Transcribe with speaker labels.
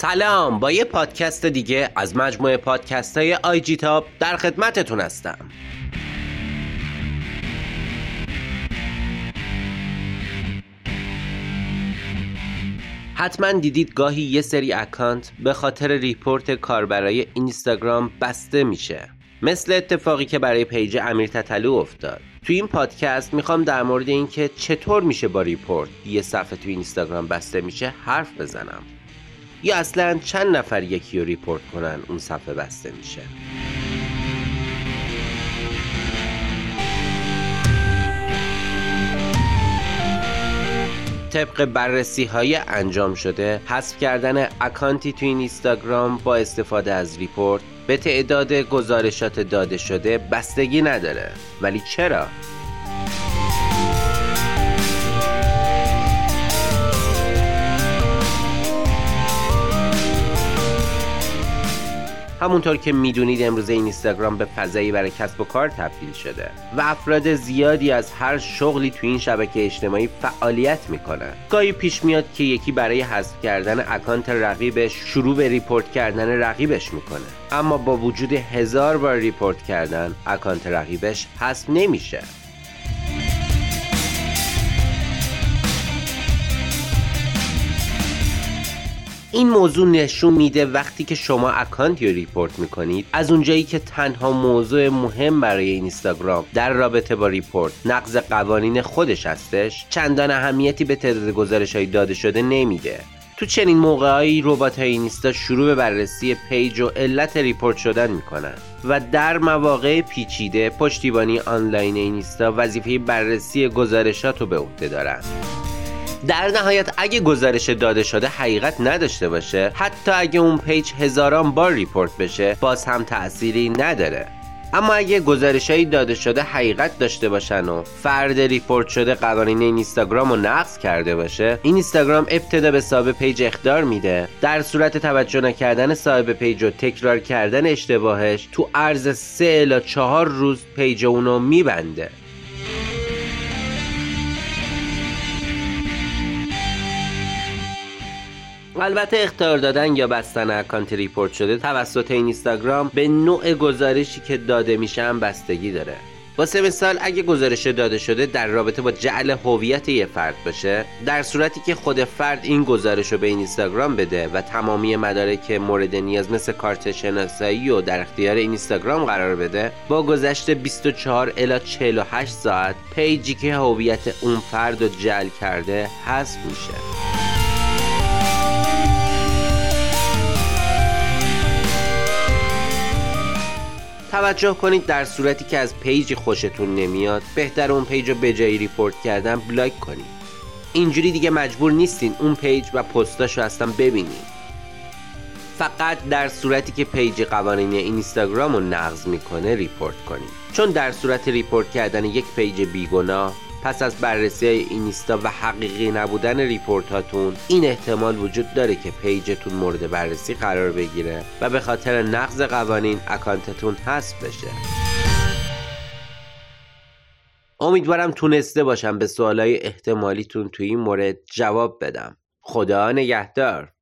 Speaker 1: سلام با یه پادکست دیگه از مجموعه پادکست های IG Top در خدمتتون هستم. حتما دیدید گاهی یه سری account به خاطر report کاربرای اینستاگرام بسته میشه. مثل اتفاقی که برای page امیر تتلو افتاد. تو این پادکست می‌خوام در مورد اینکه چطور میشه با report یه صفحه تو اینستاگرام بسته میشه حرف بزنم. یا اصلا چند نفر یکی رو report کنن اون صفحه بسته میشه طبق بررسی های انجام شده حذف کردن account ی تو این اینستاگرام با استفاده از report به تعداد گزارشات داده شده بستگی نداره ولی چرا؟ همونطور که می‌دونید امروزه این اینستاگرام به فضایی برای کسب و کار تبدیل شده و افراد زیادی از هر شغلی تو این شبکه اجتماعی فعالیت می‌کنن گاهی پیش میاد که یکی برای حذف کردن account رقیبش شروع به report کردن رقیبش می‌کنه. اما با وجود هزار بار report کردن account رقیبش حذف نمیشه. این موضوع نشون میده وقتی که شما account ی رو report می‌کنید از اونجایی که تنها موضوع مهم برای اینستاگرام در رابطه با report نقض قوانین خودش هستش چندان اهمیتی به تعداد گزارش های داده شده نمیده. تو چنین موقعهایی ربات های اینستا شروع به بررسی page و علت report شدن می‌کنن و در مواقع پیچیده پشتیبانی آنلاین اینستا وظیفه بررسی گزارشات رو به عهده دارن. در نهایت اگه گزارش داده شده حقیقت نداشته باشه حتی اگه اون page هزاران بار report بشه باز هم تأثیری نداره. اما اگه گزارش داده شده حقیقت داشته باشن و فرد report شده قوانین اینستاگرام رو نقض کرده باشه این اینستاگرام ابتدا به صاحب page اخطار میده. در صورت توجه نکردن صاحب page و تکرار کردن اشتباهش تو عرض سه الا چهار روز page اونو میبنده. البته اخطار دادن یا بستن account report شده توسط اینستاگرام به نوع گزارشی که داده میشه هم بستگی داره. واسه مثال اگه گزارش داده شده در رابطه با جعل هویت یه فرد باشه در صورتی که خود فرد این گزارش رو به این اینستاگرام بده و تمامی مدارک مورد نیاز مثل کارت شناسایی و در اختیار این اینستاگرام قرار بده با گذشت 24 الی 48 ساعت page ی که هویت اون فرد رو جعل کرده حذف میشه. توجه کنید در صورتی که از page ی خوشتون نمیاد بهتر اون page رو به جای report کردن block کنید. اینجوری دیگه مجبور نیستین اون page و پستاش رو اصلا ببینید. فقط در صورتی که page قوانین اینستاگرام رو نقض می‌کنه report کنید. چون در صورت report کردن یک page بیگناه پس از بررسی اینستا و حقیقی نبودن report اتون این احتمال وجود داره که page تون مورد بررسی قرار بگیره و به خاطر نقض قوانین account تون حذف بشه. امیدوارم تونسته باشم به سوالای احتمالیتون توی این مورد جواب بدم. خدا نگهدار.